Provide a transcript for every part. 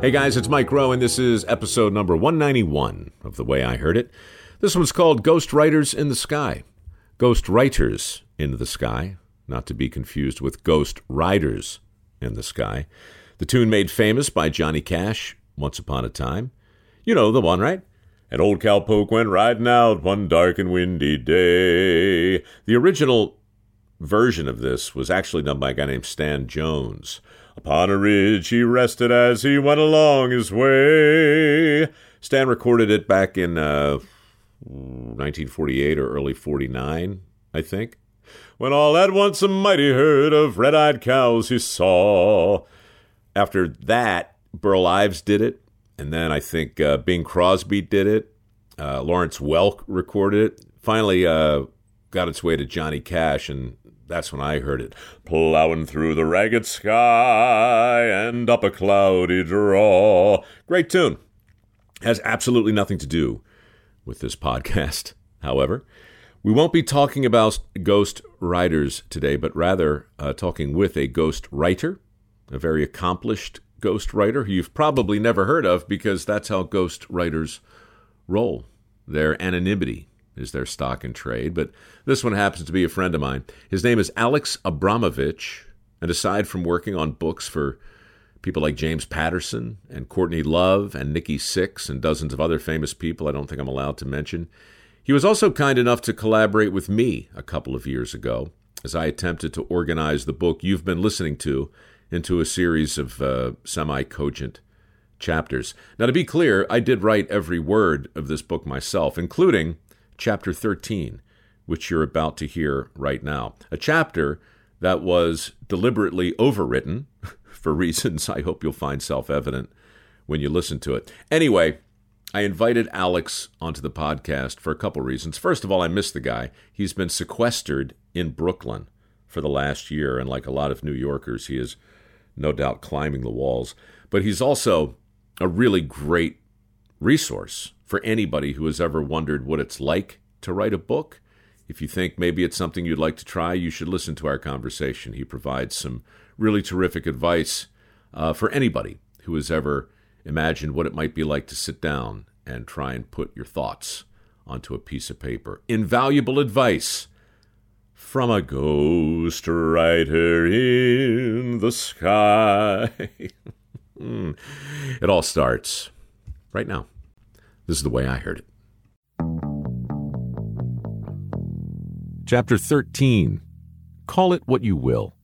Hey guys, it's Mike Rowe, and this is episode number 191 of The Way I Heard It. This one's called Ghost Writers in the Sky. Ghost Writers in the Sky, not to be confused with Ghost Riders in the Sky. The tune made famous by Johnny Cash once upon a time. You know the one, right? And old cowpoke went riding out one dark and windy day. The original version of this was actually done by a guy named Stan Jones. Upon a ridge he rested as he went along his way. Stan recorded it back in uh, 1948 or early 49, I think. When all at once a mighty herd of red eyed cows he saw. After that, Burl Ives did it, and then I think uh, Bing Crosby did it. Uh, Lawrence Welk recorded it. Finally, uh, got its way to Johnny Cash, and that's when I heard it. Plowing through the ragged sky and up a cloudy draw. Great tune. Has absolutely nothing to do with this podcast, however. We won't be talking about ghost writers today, but rather uh, talking with a ghost writer, a very accomplished ghost writer who you've probably never heard of because that's how ghost writers roll. Their anonymity is their stock in trade, but this one happens to be a friend of mine. His name is Alex Abramovich, and aside from working on books for people like James Patterson and Courtney Love and Nikki Sixx and dozens of other famous people I don't think I'm allowed to mention, he was also kind enough to collaborate with me a couple of years ago as I attempted to organize the book you've been listening to into a series of uh, semi cogent chapters. Now, to be clear, I did write every word of this book myself, including chapter 13, which you're about to hear right now. A chapter that was deliberately overwritten for reasons I hope you'll find self evident when you listen to it. Anyway, I invited Alex onto the podcast for a couple reasons. First of all, I miss the guy. He's been sequestered in Brooklyn for the last year, and like a lot of New Yorkers, he is no doubt climbing the walls. But he's also a really great resource for anybody who has ever wondered what it's like to write a book. If you think maybe it's something you'd like to try, you should listen to our conversation. He provides some really terrific advice uh, for anybody who has ever imagined what it might be like to sit down and try and put your thoughts onto a piece of paper. Invaluable advice from a ghost writer in the sky. it all starts right now. This is the way I heard it. Chapter 13 Call It What You Will.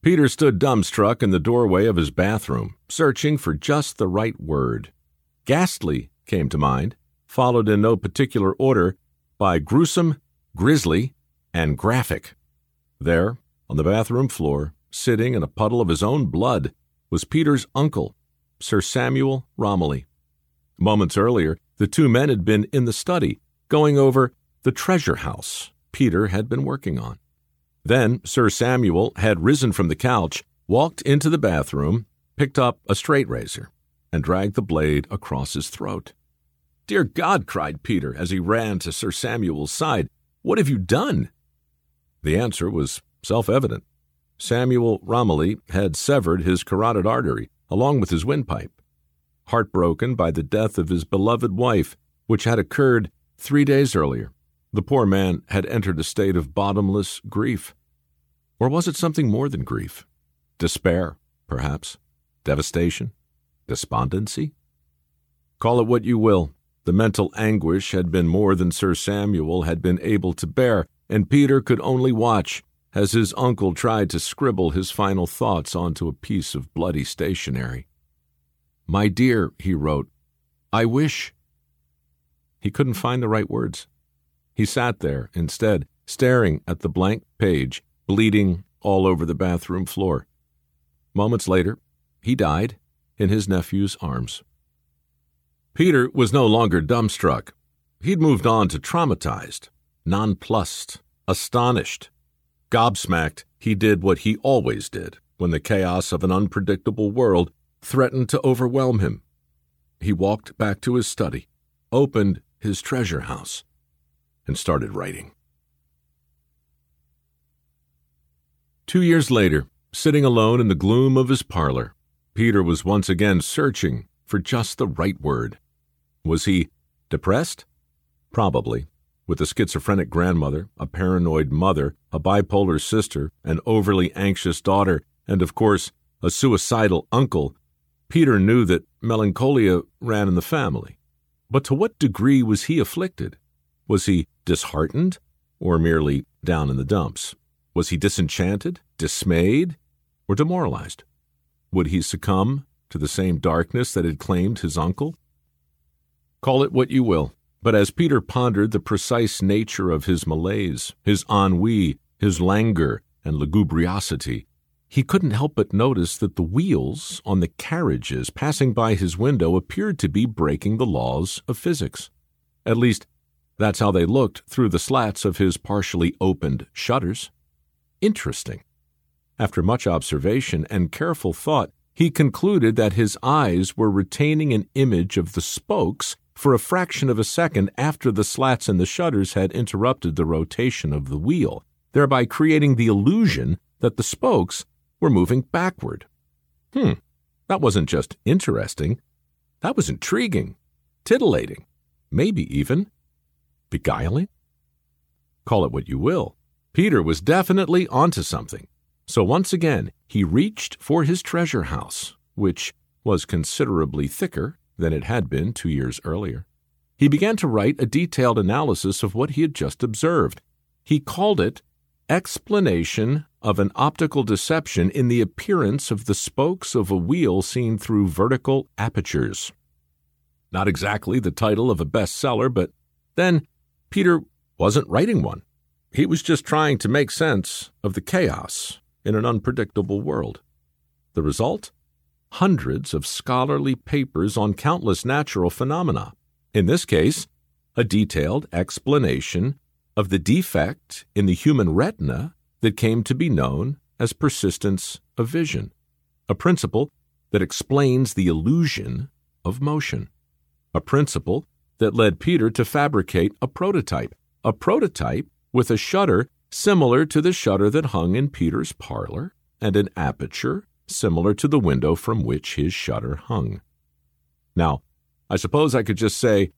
Peter stood dumbstruck in the doorway of his bathroom, searching for just the right word. Ghastly came to mind, followed in no particular order by gruesome, grisly, and graphic. There, on the bathroom floor, sitting in a puddle of his own blood, was Peter's uncle, Sir Samuel Romilly. Moments earlier, the two men had been in the study, going over the treasure house Peter had been working on. Then Sir Samuel had risen from the couch, walked into the bathroom, picked up a straight razor, and dragged the blade across his throat. Dear God, cried Peter as he ran to Sir Samuel's side, what have you done? The answer was self evident. Samuel Romilly had severed his carotid artery, along with his windpipe. Heartbroken by the death of his beloved wife, which had occurred three days earlier, the poor man had entered a state of bottomless grief. Or was it something more than grief? Despair, perhaps? Devastation? Despondency? Call it what you will. The mental anguish had been more than Sir Samuel had been able to bear, and Peter could only watch as his uncle tried to scribble his final thoughts onto a piece of bloody stationery. My dear, he wrote, I wish. He couldn't find the right words. He sat there, instead, staring at the blank page, bleeding all over the bathroom floor. Moments later, he died in his nephew's arms. Peter was no longer dumbstruck. He'd moved on to traumatized, nonplussed, astonished, Gobsmacked, he did what he always did when the chaos of an unpredictable world threatened to overwhelm him. He walked back to his study, opened his treasure house, and started writing. Two years later, sitting alone in the gloom of his parlor, Peter was once again searching for just the right word. Was he depressed? Probably. With a schizophrenic grandmother, a paranoid mother, a bipolar sister, an overly anxious daughter, and of course, a suicidal uncle, Peter knew that melancholia ran in the family. But to what degree was he afflicted? Was he disheartened, or merely down in the dumps? Was he disenchanted, dismayed, or demoralized? Would he succumb to the same darkness that had claimed his uncle? Call it what you will, but as Peter pondered the precise nature of his malaise, his ennui, his languor, and lugubriosity, he couldn't help but notice that the wheels on the carriages passing by his window appeared to be breaking the laws of physics. At least, that's how they looked through the slats of his partially opened shutters. Interesting. After much observation and careful thought, he concluded that his eyes were retaining an image of the spokes for a fraction of a second after the slats in the shutters had interrupted the rotation of the wheel, thereby creating the illusion that the spokes were moving backward. Hmm, that wasn't just interesting, that was intriguing, titillating, maybe even beguiling. Call it what you will. Peter was definitely onto something. So once again, he reached for his treasure house, which was considerably thicker than it had been two years earlier. He began to write a detailed analysis of what he had just observed. He called it Explanation of an Optical Deception in the Appearance of the Spokes of a Wheel Seen Through Vertical Apertures. Not exactly the title of a bestseller, but then Peter wasn't writing one. He was just trying to make sense of the chaos in an unpredictable world. The result? Hundreds of scholarly papers on countless natural phenomena. In this case, a detailed explanation of the defect in the human retina that came to be known as persistence of vision, a principle that explains the illusion of motion, a principle that led Peter to fabricate a prototype, a prototype with a shutter similar to the shutter that hung in Peter's parlor, and an aperture similar to the window from which his shutter hung. Now, I suppose I could just say,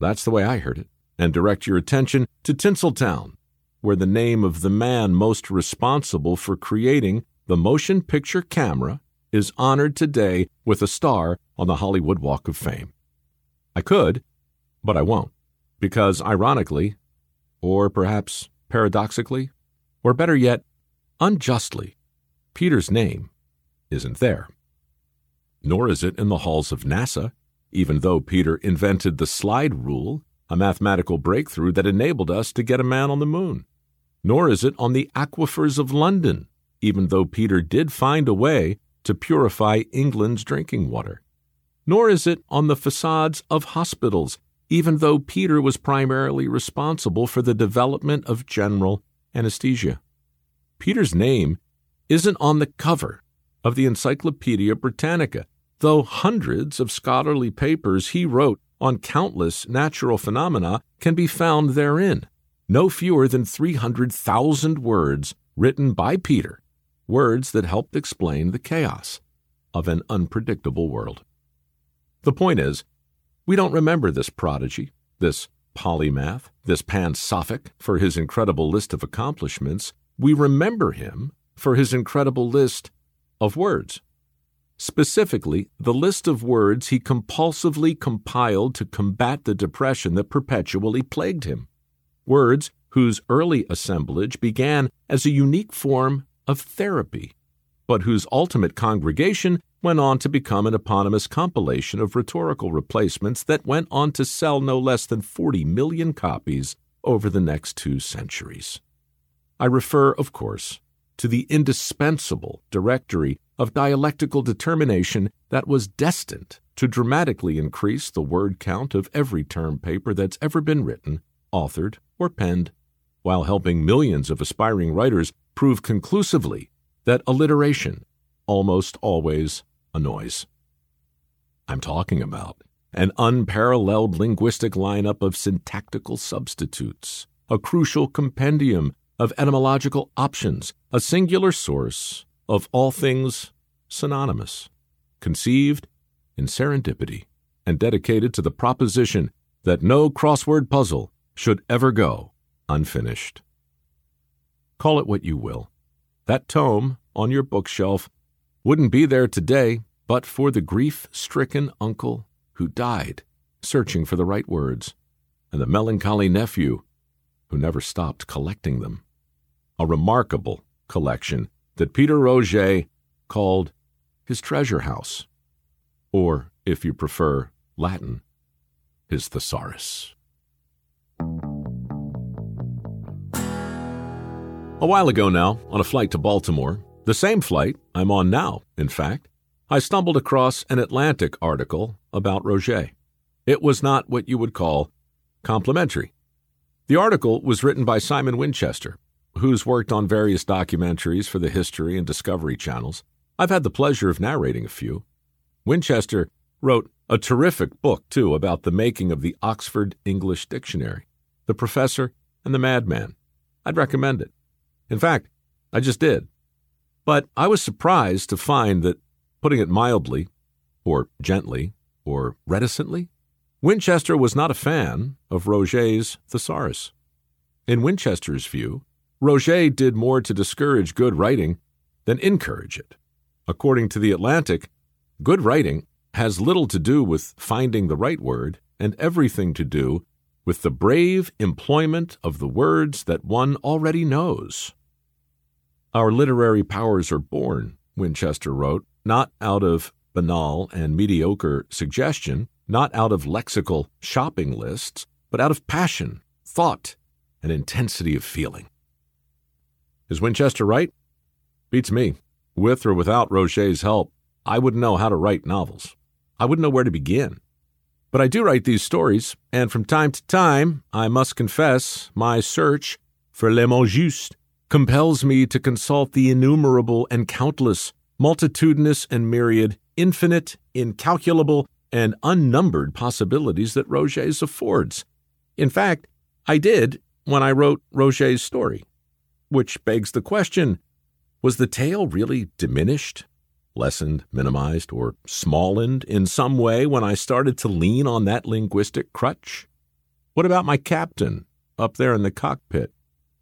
that's the way I heard it, and direct your attention to Tinseltown, where the name of the man most responsible for creating the motion picture camera is honored today with a star on the Hollywood Walk of Fame. I could, but I won't, because ironically, or perhaps paradoxically, or better yet, unjustly, Peter's name isn't there. Nor is it in the halls of NASA, even though Peter invented the slide rule, a mathematical breakthrough that enabled us to get a man on the moon. Nor is it on the aquifers of London, even though Peter did find a way to purify England's drinking water. Nor is it on the facades of hospitals even though Peter was primarily responsible for the development of general anesthesia. Peter's name isn't on the cover of the Encyclopedia Britannica, though hundreds of scholarly papers he wrote on countless natural phenomena can be found therein. No fewer than 300,000 words written by Peter, words that helped explain the chaos of an unpredictable world. The point is, we don't remember this prodigy, this polymath, this pansophic for his incredible list of accomplishments. We remember him for his incredible list of words. Specifically, the list of words he compulsively compiled to combat the depression that perpetually plagued him. Words whose early assemblage began as a unique form of therapy, but whose ultimate congregation went on to become an eponymous compilation of rhetorical replacements that went on to sell no less than 40 million copies over the next two centuries. I refer, of course, to the indispensable directory of dialectical determination that was destined to dramatically increase the word count of every term paper that's ever been written, authored, or penned, while helping millions of aspiring writers prove conclusively that alliteration almost always annoys. I'm talking about an unparalleled linguistic lineup of syntactical substitutes, a crucial compendium of etymological options, a singular source of all things synonymous. conceived in serendipity and dedicated to the proposition that no crossword puzzle should ever go unfinished. Call it what you will. That tome on your bookshelf wouldn't be there today but for the grief stricken uncle who died searching for the right words, and the melancholy nephew who never stopped collecting them. A remarkable collection that Peter Roget called his treasure house, or, if you prefer Latin, his thesaurus. A while ago now, on a flight to Baltimore, the same flight I'm on now, in fact, I stumbled across an Atlantic article about Roget. It was not what you would call complimentary. The article was written by Simon Winchester, who's worked on various documentaries for the History and Discovery channels. I've had the pleasure of narrating a few. Winchester wrote a terrific book, too, about the making of the Oxford English Dictionary, The Professor and the Madman. I'd recommend it. In fact, I just did. But I was surprised to find that Putting it mildly, or gently, or reticently, Winchester was not a fan of Roget's thesaurus. In Winchester's view, Roget did more to discourage good writing than encourage it. According to The Atlantic, good writing has little to do with finding the right word and everything to do with the brave employment of the words that one already knows. Our literary powers are born, Winchester wrote, not out of banal and mediocre suggestion, not out of lexical shopping lists, but out of passion, thought, and intensity of feeling. Is Winchester right? Beats me. With or without Roget's help, I wouldn't know how to write novels. I wouldn't know where to begin. But I do write these stories, and from time to time, I must confess, my search for le mot juste compels me to consult the innumerable and countless multitudinous and myriad, infinite, incalculable, and unnumbered possibilities that Roget's affords. In fact, I did when I wrote Roget's story, which begs the question was the tale really diminished, lessened, minimized, or smallened in some way when I started to lean on that linguistic crutch? What about my captain up there in the cockpit?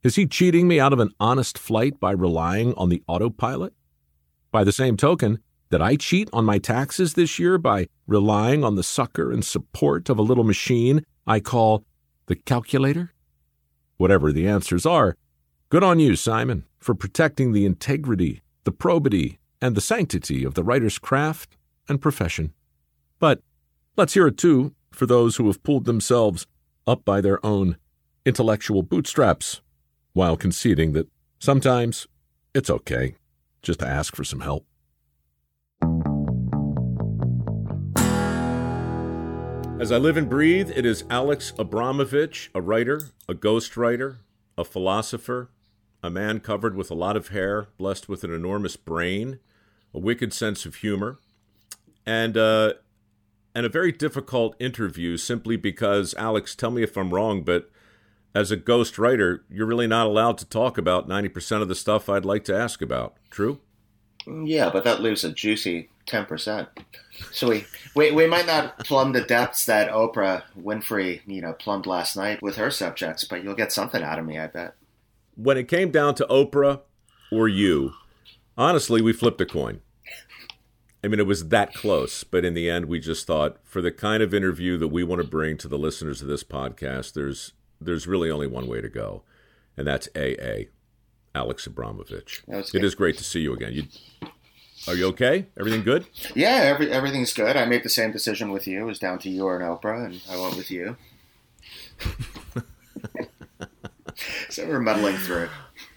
Is he cheating me out of an honest flight by relying on the autopilot? By the same token, did I cheat on my taxes this year by relying on the succor and support of a little machine I call the calculator? Whatever the answers are, good on you, Simon, for protecting the integrity, the probity, and the sanctity of the writer's craft and profession. But let's hear it too for those who have pulled themselves up by their own intellectual bootstraps, while conceding that sometimes it's okay just to ask for some help. As I live and breathe, it is Alex Abramovich, a writer, a ghostwriter, a philosopher, a man covered with a lot of hair, blessed with an enormous brain, a wicked sense of humor, and uh, and a very difficult interview simply because Alex, tell me if I'm wrong, but as a ghost writer, you're really not allowed to talk about 90% of the stuff I'd like to ask about. True? Yeah, but that leaves a juicy 10%. So we, we, we might not plumb the depths that Oprah Winfrey, you know, plumbed last night with her subjects, but you'll get something out of me, I bet. When it came down to Oprah or you, honestly, we flipped a coin. I mean, it was that close, but in the end, we just thought for the kind of interview that we want to bring to the listeners of this podcast, there's there's really only one way to go, and that's AA, Alex Abramovich. It is great to see you again. You, are you okay? Everything good? Yeah, every, everything's good. I made the same decision with you. It was down to you or an Oprah, and I went with you. so we're muddling through.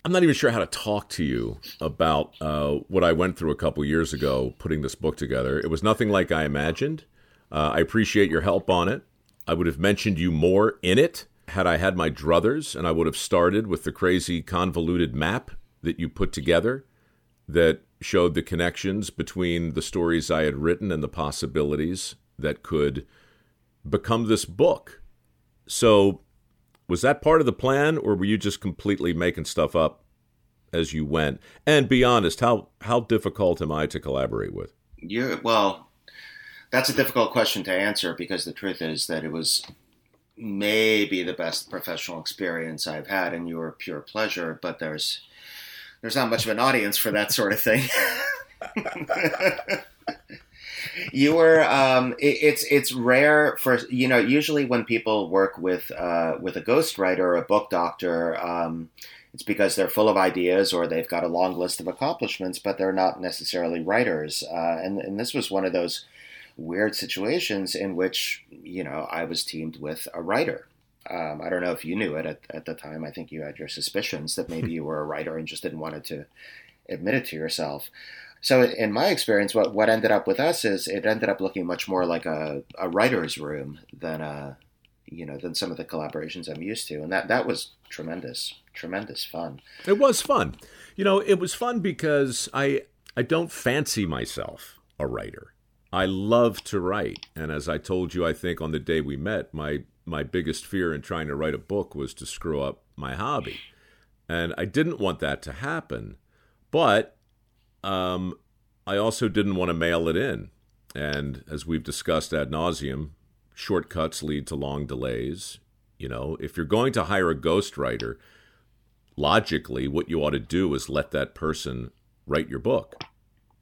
I'm not even sure how to talk to you about uh, what I went through a couple years ago putting this book together. It was nothing like I imagined. Uh, I appreciate your help on it. I would have mentioned you more in it had I had my druthers, and I would have started with the crazy convoluted map that you put together that showed the connections between the stories I had written and the possibilities that could become this book. So, was that part of the plan, or were you just completely making stuff up as you went? And be honest, how how difficult am I to collaborate with? You well, that's a difficult question to answer because the truth is that it was maybe the best professional experience I've had, and you were pure pleasure. But there's there's not much of an audience for that sort of thing. you were um, it, it's it's rare for you know usually when people work with uh, with a ghostwriter or a book doctor um, it's because they're full of ideas or they've got a long list of accomplishments but they're not necessarily writers. Uh, and and this was one of those weird situations in which you know I was teamed with a writer. Um, I don't know if you knew it at, at the time. I think you had your suspicions that maybe you were a writer and just didn't want to admit it to yourself so in my experience, what, what ended up with us is it ended up looking much more like a, a writer's room than a, you know, than some of the collaborations I'm used to. And that, that was tremendous, tremendous fun. It was fun. You know, it was fun because I, I don't fancy myself a writer. I love to write. And as I told you, I think on the day we met, my, my biggest fear in trying to write a book was to screw up my hobby. And I didn't want that to happen. But um, I also didn't want to mail it in. And as we've discussed ad nauseum, shortcuts lead to long delays. You know, if you're going to hire a ghostwriter, logically, what you ought to do is let that person write your book,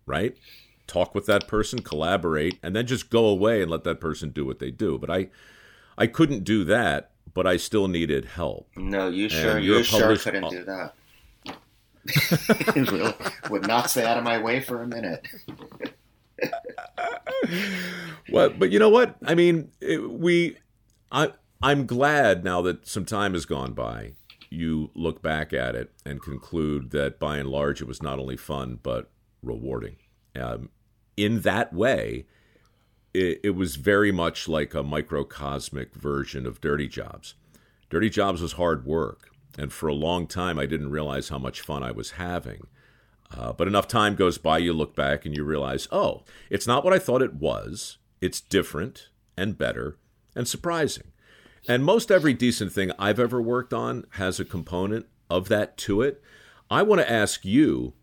right? Talk with that person, collaborate, and then just go away and let that person do what they do. But I, I couldn't do that, but I still needed help. No, you sure you sure couldn't do that. would not stay out of my way for a minute. well, but you know what? I mean, it, we, I, I'm glad now that some time has gone by. You look back at it and conclude that by and large it was not only fun but rewarding. Um, in that way, it, it was very much like a microcosmic version of Dirty Jobs. Dirty Jobs was hard work and for a long time, I didn't realize how much fun I was having. Uh, but enough time goes by, you look back and you realize, oh, it's not what I thought it was. It's different and better and surprising. And most every decent thing I've ever worked on has a component of that to it. I want to ask you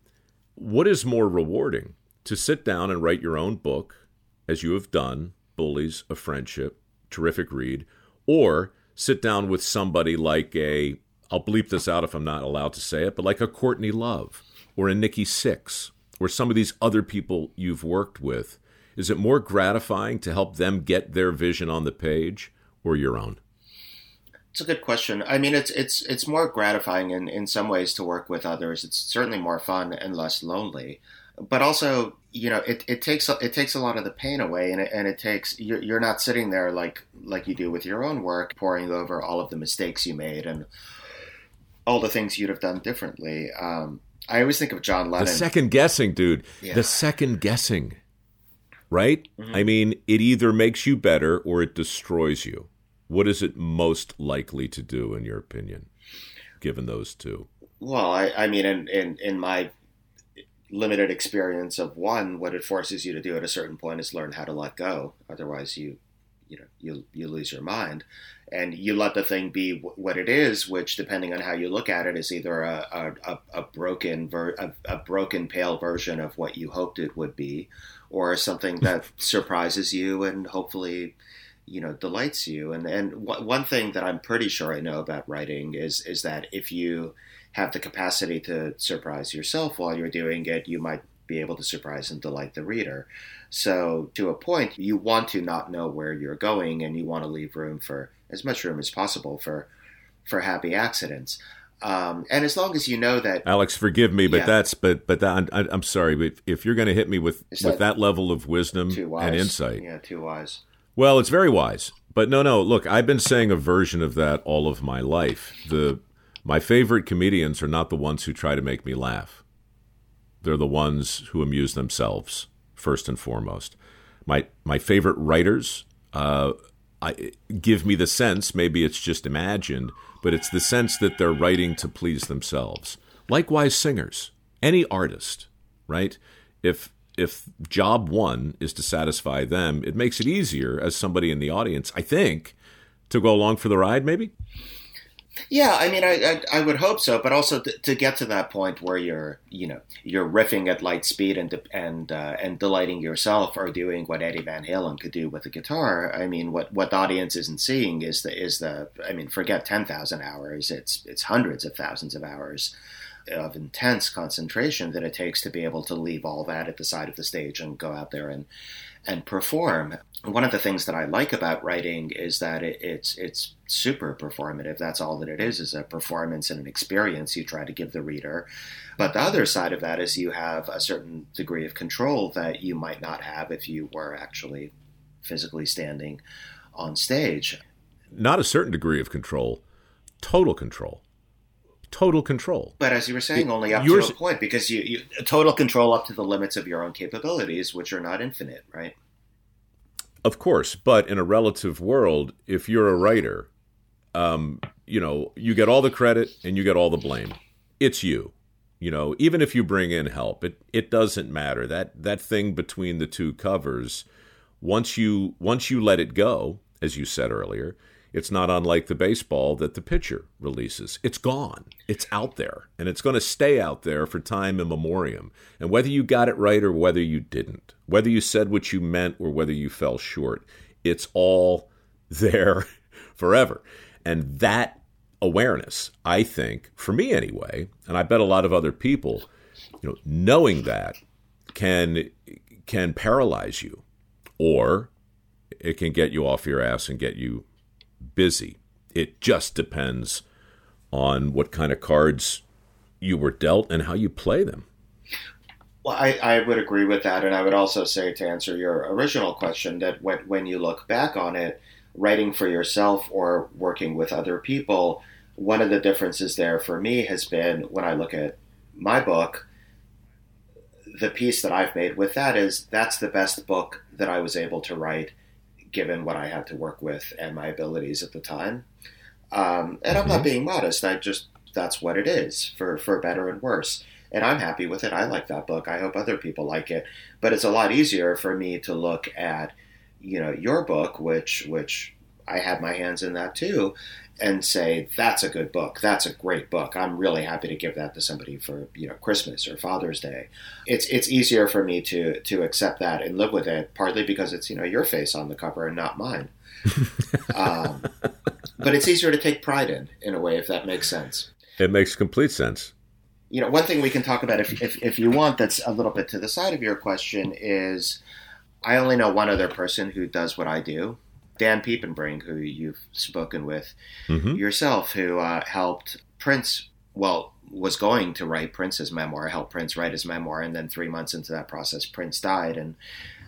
what is more rewarding to sit down and write your own book, as you have done, Bullies: A Friendship, terrific read, or sit down with somebody like a I'll bleep this out if I'm not allowed to say it, but like a Courtney Love or a Nikki Sixx or some of these other people you've worked with, is it more gratifying to help them get their vision on the page or your own? It's a good question. I mean, it's it's it's more gratifying in, in some ways to work with others. It's certainly more fun and less lonely, but also you know it, it takes it takes a lot of the pain away, and it, and it takes you're, you're not sitting there like like you do with your own work, poring over all of the mistakes you made and all the things you'd have done differently. Um, I always think of John Lennon. The second guessing, dude. Yeah. The second guessing, right? Mm-hmm. I mean, it either makes you better or it destroys you. What is it most likely to do, in your opinion, given those two? Well, I, I mean, in, in, in my limited experience of one, what it forces you to do at a certain point is learn how to let go. Otherwise, you you know you you lose your mind and you let the thing be what it is, which, depending on how you look at it, is either a, a, a broken ver- a, a, broken pale version of what you hoped it would be, or something that surprises you and hopefully, you know, delights you. And and w- one thing that I'm pretty sure I know about writing is is that if you have the capacity to surprise yourself while you're doing it, you might be able to surprise and delight the reader. So, to a point, you want to not know where you're going and you want to leave room for as much room as possible for for happy accidents. Um, and as long as you know that, Alex, forgive me, but yeah. that's but but that, I, am sorry, but if you're going to hit me with with that, that level of wisdom and insight, yeah, too wise. Well, it's very wise, but no, no. Look, I've been saying a version of that all of my life. The my favorite comedians are not the ones who try to make me laugh. They're the ones who amuse themselves first and foremost. My my favorite writers uh, I, give me the sense, maybe it's just imagined, but it's the sense that they're writing to please themselves. Likewise, singers, any artist, right? If if job one is to satisfy them, it makes it easier as somebody in the audience, I think, to go along for the ride. Maybe. Yeah, I mean, I, I, I would hope so, but also to, to, get to that point where you're you know you're riffing at light speed and and uh, and delighting yourself, or doing what Eddie Van Halen could do with a guitar. I mean, what what the audience isn't seeing is the is the I mean, forget ten thousand hours. It's it's hundreds of thousands of hours of intense concentration that it takes to be able to leave all that at the side of the stage and go out there and and perform. One of the things that I like about writing is that it, it's it's super performative. That's all that it is is a performance and an experience you try to give the reader. But the other side of that is you have a certain degree of control that you might not have if you were actually physically standing on stage. Not a certain degree of control, total control total control. But as you were saying, only up to a point because you, you total control up to the limits of your own capabilities, which are not infinite, right? Of course, but in a relative world, if you're a writer, um, you know, you get all the credit and you get all the blame. It's you. You know, even if you bring in help, it it doesn't matter. That that thing between the two covers, once you once you let it go, as you said earlier, it's not unlike the baseball that the pitcher releases. It's gone. It's out there, and it's going to stay out there for time immemorial. And whether you got it right or whether you didn't, whether you said what you meant or whether you fell short, it's all there forever. And that awareness, I think, for me anyway, and I bet a lot of other people, you know, knowing that can can paralyze you or it can get you off your ass and get you busy. It just depends on what kind of cards you were dealt and how you play them. Well, I, I would agree with that. And I would also say, to answer your original question, that when, when you look back on it, writing for yourself or working with other people, one of the differences there for me has been when I look at my book, the piece that I've made with that is that's the best book that I was able to write given what I had to work with and my abilities at the time. Um, and I'm not mm-hmm. being modest. I just that's what it is for for better and worse. And I'm happy with it. I like that book. I hope other people like it. But it's a lot easier for me to look at, you know, your book, which which I had my hands in that too, and say that's a good book. That's a great book. I'm really happy to give that to somebody for you know christmas or father's day. It's it's easier for me to to accept that and live with it partly because it's you know your face on the cover and not mine. Um, but it's easier to take pride in in a way if that makes sense. It makes complete sense. You know one thing we can talk about if, if, if you want that's a little bit to the side of your question is i only know one other person who does what i do Dan Piepenbring, who you've spoken with mm-hmm. yourself, who uh, helped Prince, well, was going to write Prince's memoir, helped Prince write his memoir, and then three months into that process, Prince died, and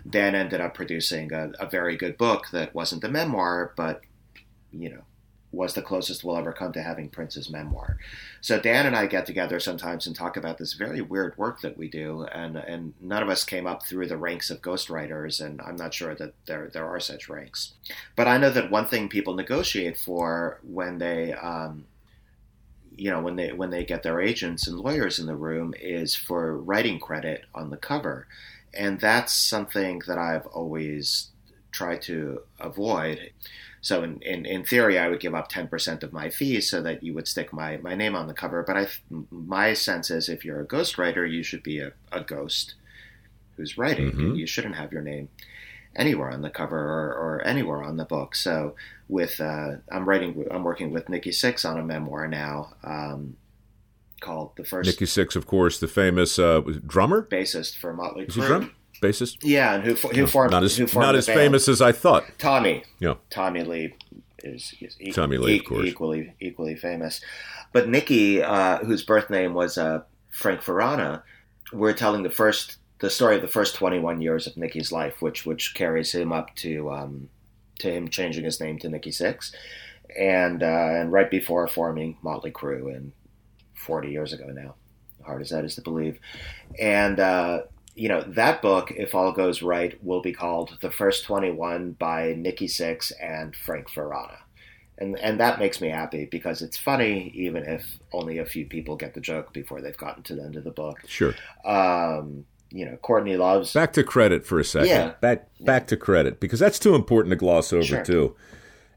Dan ended up producing a, a very good book that wasn't a memoir, but you know was the closest we'll ever come to having Prince's memoir. So Dan and I get together sometimes and talk about this very weird work that we do, and and none of us came up through the ranks of ghostwriters, and I'm not sure that there there are such ranks. But I know that one thing people negotiate for when they um, you know when they when they get their agents and lawyers in the room is for writing credit on the cover and that's something that I've always tried to avoid so in, in, in theory, I would give up 10% of my fees so that you would stick my, my name on the cover. But I, my sense is if you're a ghostwriter, you should be a, a ghost who's writing. Mm-hmm. You shouldn't have your name anywhere on the cover or, or anywhere on the book. So with uh, I'm writing, I'm working with Nikki Sixx on a memoir now um, called the first. Nikki Sixx, of course, the famous uh, drummer, bassist for Motley Crue bassist. Yeah, and who who no, formed not as who formed not as famous as I thought. Tommy. Yeah, Tommy Lee is, is e- Tommy Lee, e- of course, equally equally famous. But Nikki, uh, whose birth name was uh, Frank Feranna, we're telling the first the story of the first 21 years of Nikki's life, which which carries him up to um, to him changing his name to Nikki Sixx, and uh, and right before forming Motley Crue, and 40 years ago now, hard as that is to believe, and uh, you know, that book, if all goes right, will be called The First 21 by Nikki Sixx and Frank Feranna. And, and that makes me happy because it's funny, even if only a few people get the joke before they've gotten to the end of the book. Sure. Um, you know, Courtney Love's. Back to credit for a second. Yeah. Back back yeah. to credit because that's too important to gloss over sure. too,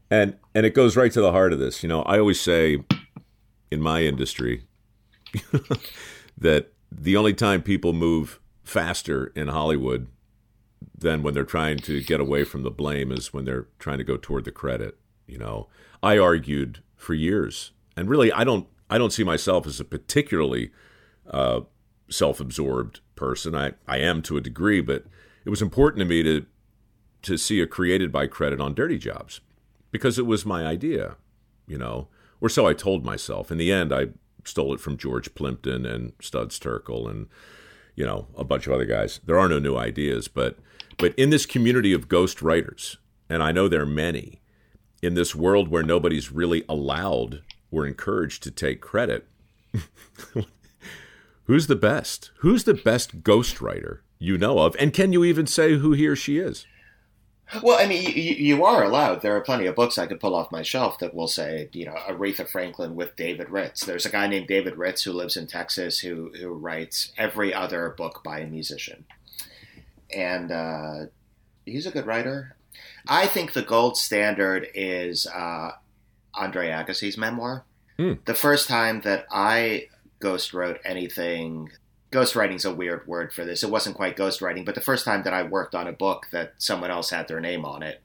and and it goes right to the heart of this. You know, I always say, in my industry that the only time people move faster in Hollywood than when they're trying to get away from the blame is when they're trying to go toward the credit. You know, I argued for years, and really, I don't, I don't see myself as a particularly uh, self-absorbed person. I, I am to a degree, but it was important to me to to see a created by credit on dirty jobs because it was my idea, you know, or so I told myself. In the end, I stole it from George Plimpton and Studs Terkel and you know a bunch of other guys. There are no new ideas, but but in this community of ghost writers, and I know there are many, in this world where nobody's really allowed or encouraged to take credit, who's the best? Who's the best ghost writer you know of? And can you even say who he or she is? Well, I mean, you, you, are allowed. There are plenty of books I could pull off my shelf that will say, you know, Aretha Franklin with David Ritz. There's a guy named David Ritz who lives in Texas who who writes every other book by a musician, and uh, he's a good writer. I think the gold standard is uh, Andre Agassi's memoir. Mm. The first time that I ghost wrote anything ghostwriting's a weird word for this. It wasn't quite ghostwriting, but the first time that I worked on a book that someone else had their name on it,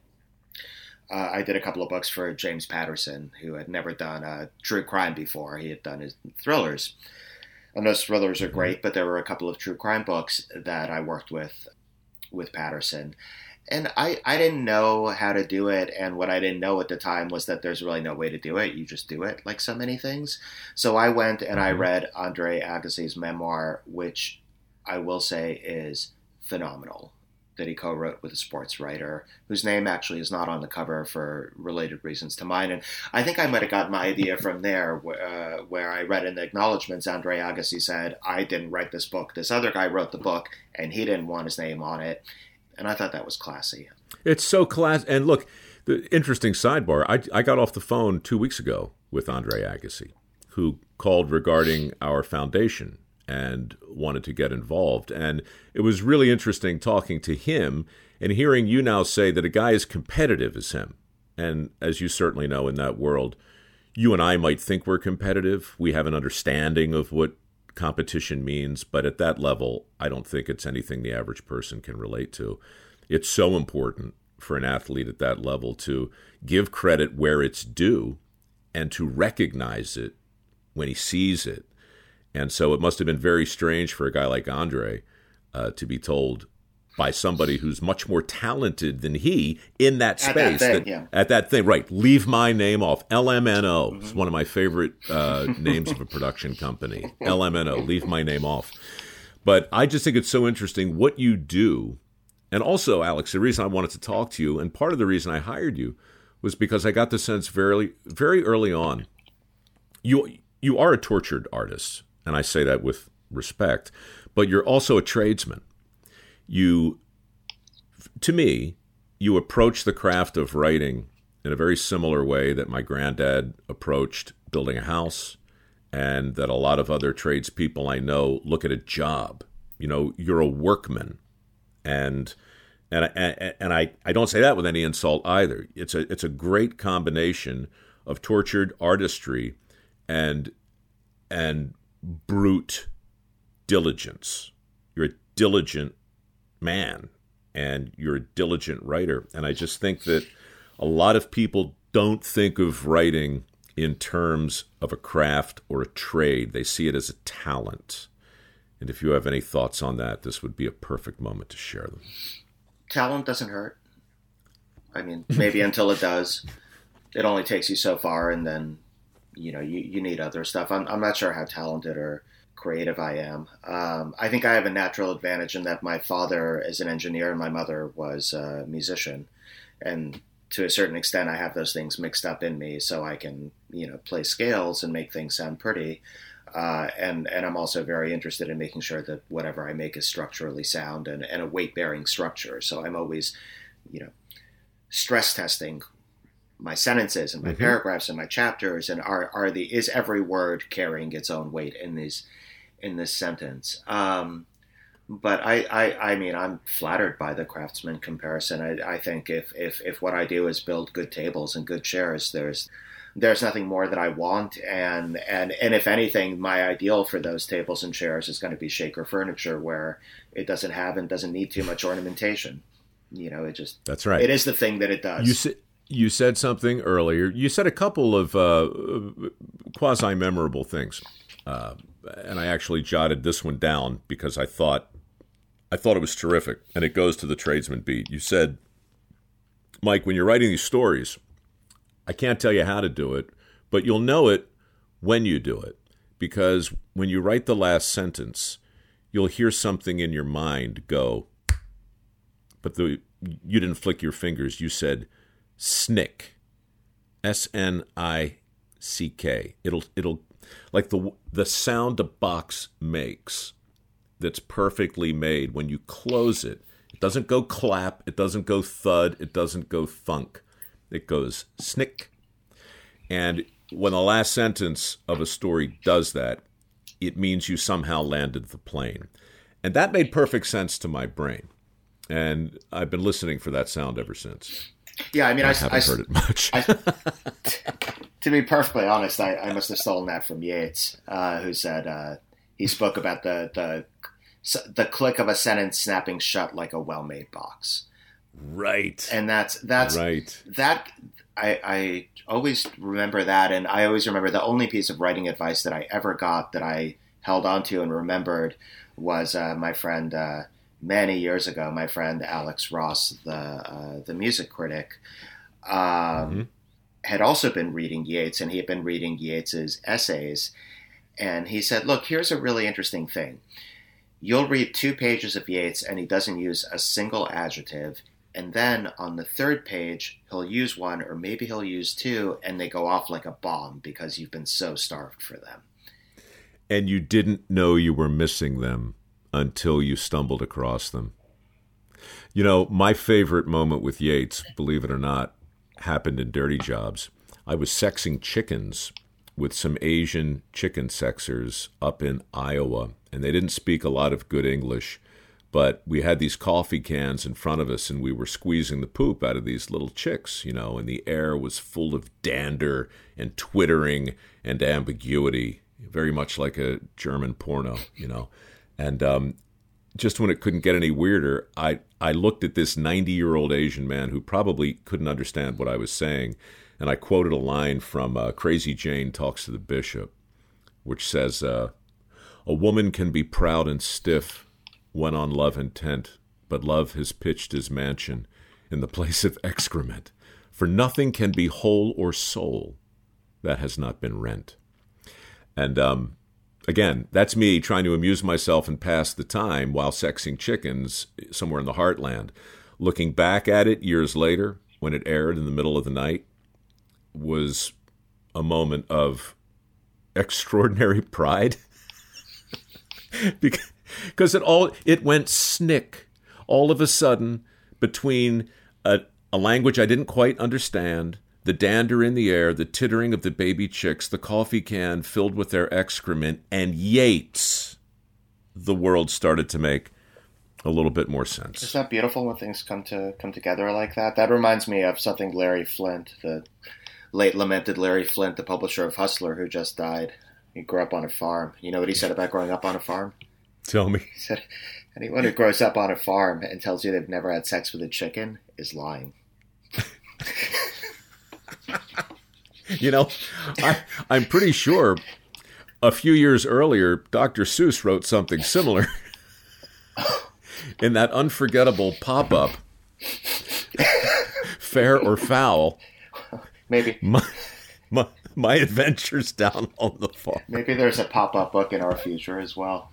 uh, I did a couple of books for James Patterson, who had never done a true crime before. He had done his thrillers. And those thrillers are great, but there were a couple of true crime books that I worked with with Patterson and I, I didn't know how to do it and what i didn't know at the time was that there's really no way to do it. You just do it like so many things. So i went and i mm-hmm. read andre agassi's memoir which i will say is phenomenal that he co-wrote with a sports writer whose name actually is not on the cover for related reasons to mine. And i think i might have got my idea from there uh, where i read in the acknowledgments andre agassi said i didn't write this book. This other guy wrote the book and he didn't want his name on it and I thought that was classy. It's so class. And look, the interesting sidebar. I I got off the phone two weeks ago with Andre Agassi, who called regarding our foundation and wanted to get involved. And it was really interesting talking to him and hearing you now say that a guy as competitive as him, and as you certainly know in that world, you and I might think we're competitive. We have an understanding of what competition means, but at that level, I don't think it's anything the average person can relate to. It's so important for an athlete at that level to give credit where it's due and to recognize it when he sees it. And so it must have been very strange for a guy like Andre uh, to be told, by somebody who's much more talented than he in that space. At that thing, that, yeah. at that thing right. Leave my name off. LMNO mm-hmm. is one of my favorite uh, names of a production company. LMNO, leave my name off. But I just think it's so interesting what you do. And also, Alex, the reason I wanted to talk to you, and part of the reason I hired you, was because I got the sense very, very early on, you you are a tortured artist, and I say that with respect, but you're also a tradesman you, to me, you approach the craft of writing in a very similar way that my granddad approached building a house, and that a lot of other tradespeople I know look at a job. You know, you're a workman, and and and, and I, I don't say that with any insult either. It's a it's a great combination of tortured artistry and and brute diligence. You're a diligent man and you're a diligent writer. And I just think that a lot of people don't think of writing in terms of a craft or a trade, they see it as a talent. And if you have any thoughts on that, this would be a perfect moment to share them. Talent doesn't hurt. I mean, maybe until it does. It only takes you so far, and then you know you, you need other stuff. I'm, I'm not sure how talented or creative I am. Um, I think I have a natural advantage in that my father is an engineer and my mother was a musician, and to a certain extent, I have those things mixed up in me, so I can you know play scales and make things sound pretty. Uh, and and I'm also very interested in making sure that whatever I make is structurally sound and, and a weight bearing structure. So I'm always, you know, stress testing my sentences and my mm-hmm. paragraphs and my chapters and are are the is every word carrying its own weight in these in this sentence. Um, but I, I, I mean, I'm flattered by the craftsman comparison. I, I think if, if, if what I do is build good tables and good chairs, there's there's nothing more that I want, and and and if anything, my ideal for those tables and chairs is going to be shaker furniture, where it doesn't have and doesn't need too much ornamentation. You know, it just that's right. It is the thing that it does. You said you said something earlier. You said a couple of uh, quasi memorable things, uh, and I actually jotted this one down because I thought I thought it was terrific, and it goes to the tradesman beat. You said, Mike, when you're writing these stories I can't tell you how to do it, but you'll know it when you do it. Because when you write the last sentence, you'll hear something in your mind go, but the you didn't flick your fingers. You said snick, S N I C K. It'll it'll like the the sound a box makes. That's perfectly made when you close it. It doesn't go clap. It doesn't go thud. It doesn't go thunk. It goes snick. And when the last sentence of a story does that, it means you somehow landed the plane. And that made perfect sense to my brain. And I've been listening for that sound ever since. Yeah, I mean, I, I, haven't I, heard it much. I, to be perfectly honest, I, I, must have stolen that from Yeats, uh, who said uh, he spoke about the, the the click of a sentence snapping shut like a well-made box. Right. And that's that's right. That I, I always remember that, and I always remember the only piece of writing advice that I ever got that I held onto and remembered was uh, my friend uh, many years ago. My friend Alex Ross, the uh, the music critic, um, mm-hmm. Had also been reading Yeats, and he had been reading Yeats's essays, and he said, "Look, here's a really interesting thing." You'll read two pages of Yeats and he doesn't use a single adjective and then on the third page he'll use one or maybe he'll use two and they go off like a bomb because you've been so starved for them and you didn't know you were missing them until you stumbled across them you know my favorite moment with Yeats, believe it or not happened in dirty jobs i was sexing chickens with some asian chicken sexers up in iowa and they didn't speak a lot of good english but we had these coffee cans in front of us and we were squeezing the poop out of these little chicks, you know, and the air was full of dander and twittering and ambiguity, very much like a German porno, you know. And um, just when it couldn't get any weirder, I, I looked at this 90 year old Asian man who probably couldn't understand what I was saying. And I quoted a line from uh, Crazy Jane Talks to the Bishop, which says, uh, A woman can be proud and stiff when on love intent, but love has pitched his mansion in the place of excrement. For nothing can be whole or soul that has not been rent. And um, again, that's me trying to amuse myself and pass the time while sexing chickens somewhere in the heartland. Looking back at it years later, when it aired in the middle of the night, was a moment of extraordinary pride. because it all it went snick all of a sudden between a, a language I didn't quite understand, the dander in the air, the tittering of the baby chicks, the coffee can filled with their excrement, and Yeats, the world started to make a little bit more sense. Isn't that beautiful when things come to come together like that? That reminds me of something Larry Flynt, the late lamented Larry Flynt, the publisher of Hustler, who just died. He grew up on a farm. You know what he said about growing up on a farm? Tell me. He said, anyone who grows up on a farm and tells you they've never had sex with a chicken is lying. you know, I, I'm pretty sure a few years earlier, Dr. Seuss wrote something similar in that unforgettable pop up, Fair or Foul. Maybe. My, my, my adventures down on the farm. Maybe there's a pop up book in our future as well.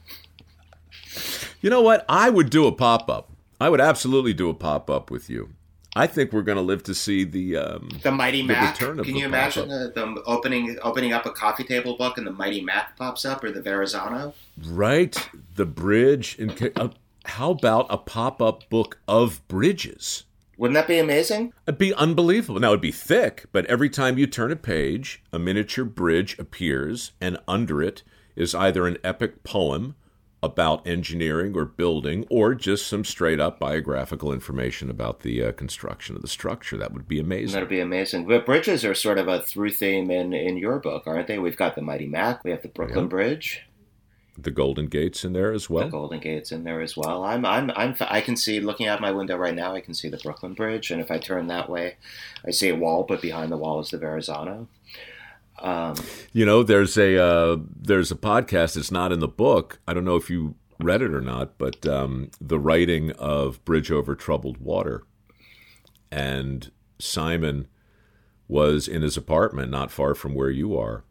You know what? I would do a pop up. I would absolutely do a pop up with you. I think we're going to live to see the um, the Mighty the Mac. Can you imagine the, the opening opening up a coffee table book and the Mighty Mac pops up or the Verrazano? Right, the bridge. And uh, how about a pop up book of bridges? Wouldn't that be amazing? It'd be unbelievable. Now it'd be thick, but every time you turn a page, a miniature bridge appears, and under it is either an epic poem about engineering or building, or just some straight up biographical information about the uh, construction of the structure. That would be amazing. That'd be amazing. But bridges are sort of a through theme in, in your book, aren't they? We've got the Mighty Mac, we have the Brooklyn Bridge, the Golden Gates in there as well. the Golden Gates in there as well. I'm, I'm, I'm, I can see looking out my window right now. I can see the Brooklyn Bridge, and if I turn that way, I see a wall, but behind the wall is the Verrazano. Um, You know, there's a uh, there's a podcast. It's not in the book. I don't know if you read it or not, but um, the writing of Bridge Over Troubled Water, and Simon was in his apartment not far from where you are,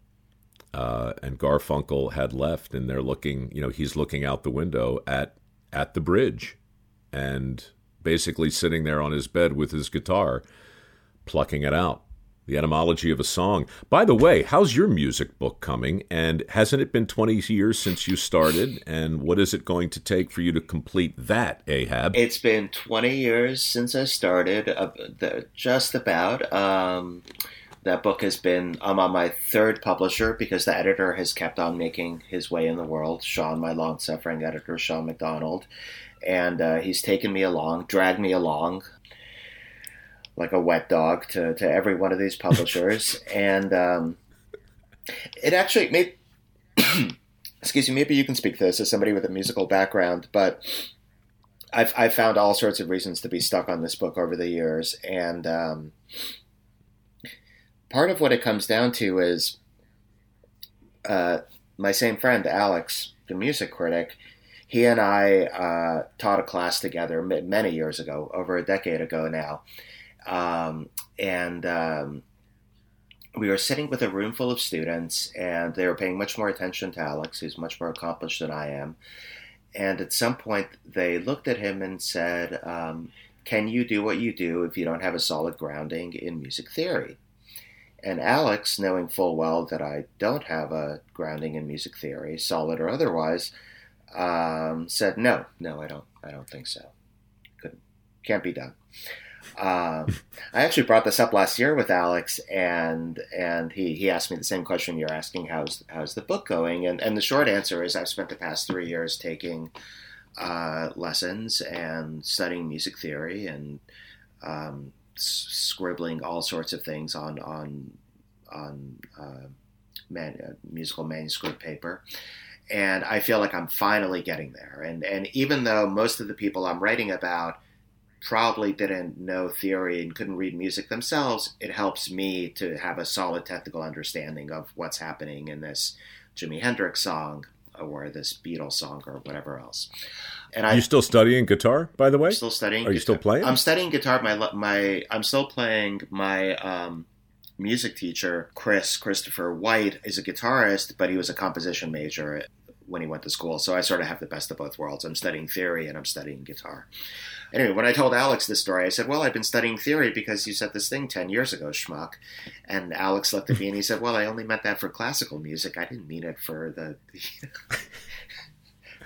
uh, and Garfunkel had left, and they're looking. You know, he's looking out the window at at the bridge, and basically sitting there on his bed with his guitar, plucking it out the etymology of a song. By the way, how's your music book coming? And hasn't it been 20 years since you started? And what is it going to take for you to complete that, Ahab? It's been 20 years since I started, uh, the, just about. Um, that book has been, I'm on my third publisher because the editor has kept on making his way in the world. Sean, my long suffering editor, Sean McDonald. And uh, he's taken me along, dragged me along like a wet dog to, to every one of these publishers. and um, it actually made, excuse me, maybe you can speak to this as somebody with a musical background, but I've, I've found all sorts of reasons to be stuck on this book over the years. And um, part of what it comes down to is uh, my same friend, Alex, the music critic, he and I uh, taught a class together many years ago, over a decade ago now. Um, and um, we were sitting with a room full of students, and they were paying much more attention to Alex, who's much more accomplished than I am. And at some point, they looked at him and said, um, Can you do what you do if you don't have a solid grounding in music theory? And Alex, knowing full well that I don't have a grounding in music theory, solid or otherwise, um, said, "No, no, I don't. I don't think so. Couldn't, can't be done." Um, I actually brought this up last year with Alex, and and he, he asked me the same question you're asking: How's how's the book going? And and the short answer is I've spent the past three years taking uh, lessons and studying music theory and um, s- scribbling all sorts of things on on on uh, man, uh, musical manuscript paper. And I feel like I'm finally getting there. And and even though most of the people I'm writing about probably didn't know theory and couldn't read music themselves, it helps me to have a solid technical understanding of what's happening in this Jimi Hendrix song or this Beatles song or whatever else. And Are you still studying guitar, by the way? I'm still studying. Are you still playing? I'm studying guitar. My my I'm still playing. My um, music teacher, Chris Christopher White, is a guitarist, but he was a composition major when he went to school. So I sort of have the best of both worlds. I'm studying theory and I'm studying guitar. Anyway, when I told Alex this story, I said, Well, I've been studying theory because you said this thing 10 years ago, schmuck. And Alex looked at me and he said, Well, I only meant that for classical music. I didn't mean it for the.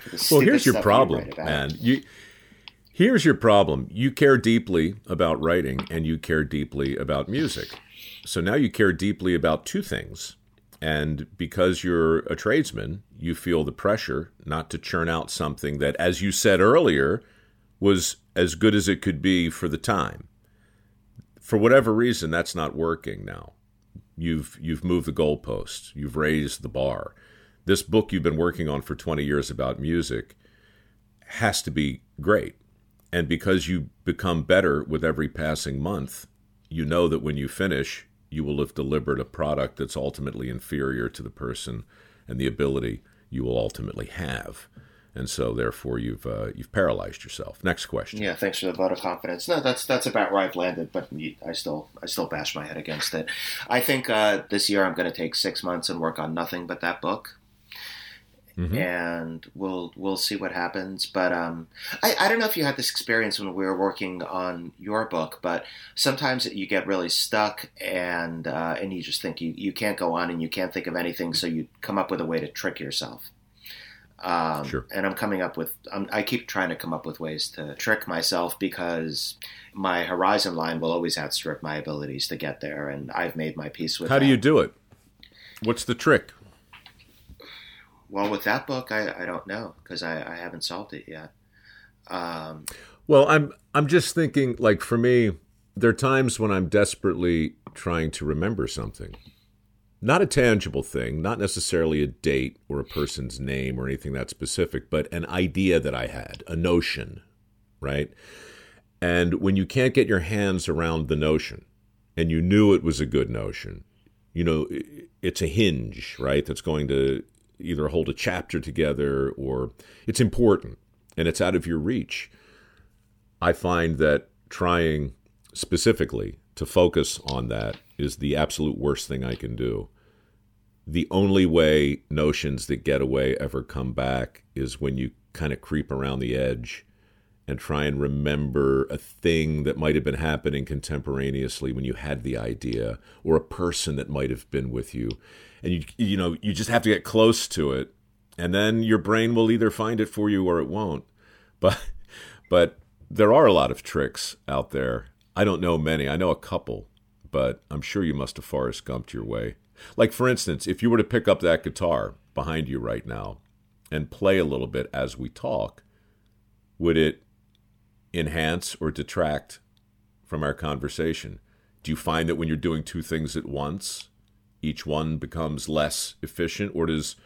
for the well, here's your problem, about." man. You here's your problem. You care deeply about writing, and you care deeply about music. So now you care deeply about two things. And because you're a tradesman, you feel the pressure not to churn out something that, as you said earlier, was as good as it could be for the time. For whatever reason, that's not working now. You've you've moved the goalposts. You've raised the bar. This book you've been working on for 20 years about music has to be great. And because you become better with every passing month, you know that when you finish, you will have delivered a product that's ultimately inferior to the person and the ability you will ultimately have. And so, therefore, you've uh, you've paralyzed yourself. Next question. Yeah, thanks for the vote of confidence. No, that's that's about where I've landed, but I still I still bash my head against it. I think uh, this year I'm going to take six months and work on nothing but that book, Mhm. and we'll we'll see what happens. But um, I I don't know if you had this experience when we were working on your book, but sometimes you get really stuck and uh, and you just think you you can't go on and you can't think of anything, so you come up with a way to trick yourself. Um, Sure. And I'm coming up with, I'm, I keep trying to come up with ways to trick myself because my horizon line will always outstrip my abilities to get there. And I've made my peace with How do you do it? What's the trick? well, with that book, I, I don't know because I, I haven't solved it yet. Um, well, I'm I'm just thinking like for me, there are times when I'm desperately trying to remember something, not a tangible thing, not necessarily a date or a person's name or anything that specific, but an idea that I had, a notion, right? And when you can't get your hands around the notion, and you knew it was a good notion, you know, it's a hinge, right? That's going to either hold a chapter together or it's important and it's out of your reach. I find that trying specifically to focus on that is the absolute worst thing I can do. The only way notions that get away ever come back is when you kind of creep around the edge and try and remember a thing that might have been happening contemporaneously when you had the idea or a person that might have been with you and you you know you just have to get close to it and then your brain will either find it for you or it won't but but there are a lot of tricks out there i don't know many i know a couple but i'm sure you must have forrest gumped your way like for instance if you were to pick up that guitar behind you right now and play a little bit as we talk would it enhance or detract from our conversation? Do you find that when you're doing two things at once, each one becomes less efficient, or does,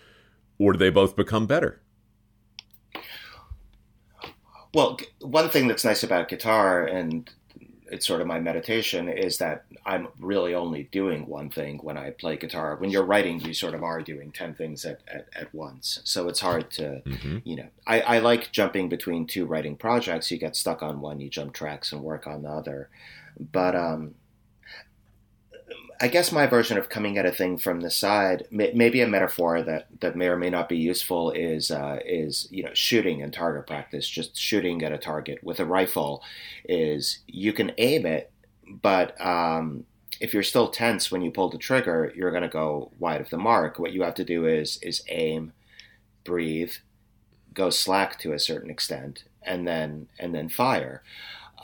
or do they both become better? Well, one thing that's nice about guitar, and it's sort of my meditation, is that I'm really only doing one thing when I play guitar. When you're writing, you sort of are doing 10 things at, at, at once. So it's hard to, mm-hmm. you know, I, I like jumping between two writing projects. You get stuck on one, you jump tracks and work on the other. But um, I guess my version of coming at a thing from the side, maybe a metaphor that, that may or may not be useful, is uh, is you know shooting and target practice. Just shooting at a target with a rifle is you can aim it, but um, if you're still tense when you pull the trigger, you're going to go wide of the mark. What you have to do is is aim, breathe, go slack to a certain extent, and then and then fire.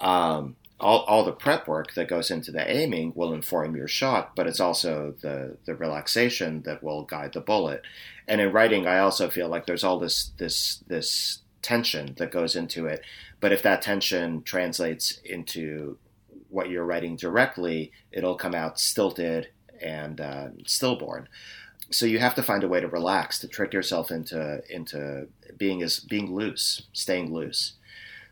Um, all, all the prep work that goes into the aiming will inform your shot, but it's also the, the relaxation that will guide the bullet. And in writing, I also feel like there's all this this this tension that goes into it. But if that tension translates into what you're writing directly, it'll come out stilted and uh, stillborn. So you have to find a way to relax, to trick yourself into into being as being loose, staying loose.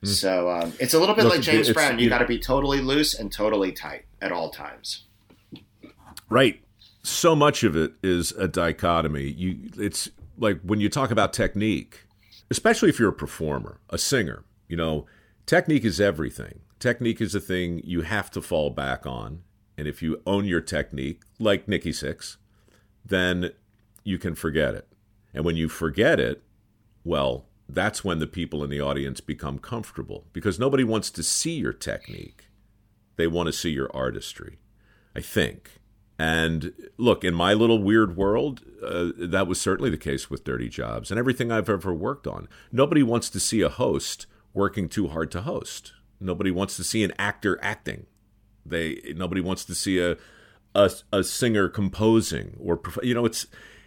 Mm. So um, it's a little bit Look, like James Brown. You got to be totally loose and totally tight at all times. Right. So much of it is a dichotomy. You, it's like when you talk about technique, especially if you're a performer, a singer. You know, technique is everything. Technique is a thing you have to fall back on, and if you own your technique, like Nikki Sixx, then you can forget it. And when you forget it, well, that's when the people in the audience become comfortable because nobody wants to see your technique. They want to see your artistry, I think. And look, in my little weird world, uh, that was certainly the case with Dirty Jobs and everything I've ever worked on. Nobody wants to see a host working too hard to host. Nobody wants to see an actor acting. They nobody wants to see a a, a singer composing or you know it's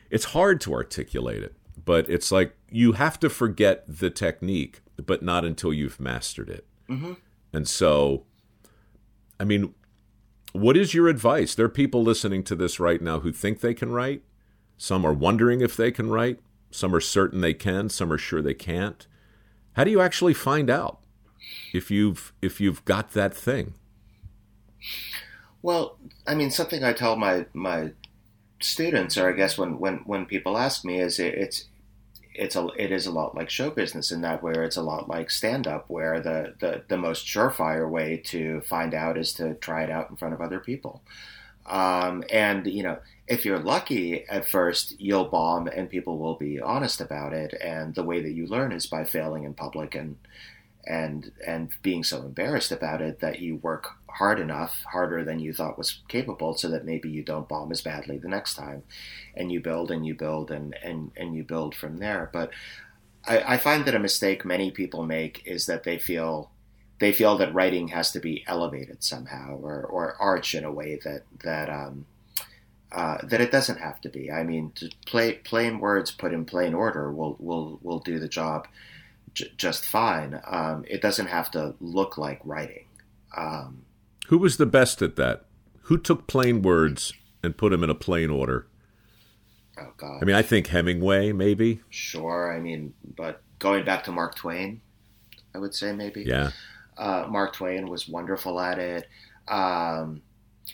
it's hard to articulate it but it's like you have to forget the technique, but not until you've mastered it. Mm-hmm. And so, I mean, what is your advice? There are people listening to this right now who think they can write. Some are wondering if they can write. Some are certain they can. Some are sure they can't. How do you actually find out if you've if you've got that thing? Well, I mean, something I tell my my students, or I guess when when when people ask me, is it, it's it's a it is a lot like show business in that where it's a lot like stand up where the, the the most surefire way to find out is to try it out in front of other people. Um, and you know if you're lucky at first you'll bomb and people will be honest about it. And the way that you learn is by failing in public and and and being so embarrassed about it that you work hard enough, harder than you thought was capable, so that maybe you don't bomb as badly the next time, and you build and you build and and and you build from there. But I, I find that a mistake many people make is that they feel they feel that writing has to be elevated somehow or, or arch in a way that that um, uh, that it doesn't have to be. I mean, play, plain words put in plain order will will will do the job j- just fine. Um, it doesn't have to look like writing. Um, Who was the best at that? Who took plain words and put them in a plain order? Oh God! I mean, I think Hemingway, maybe. Sure. I mean, but going back to Mark Twain, I would say maybe. Yeah. Uh, Mark Twain was wonderful at it. Um,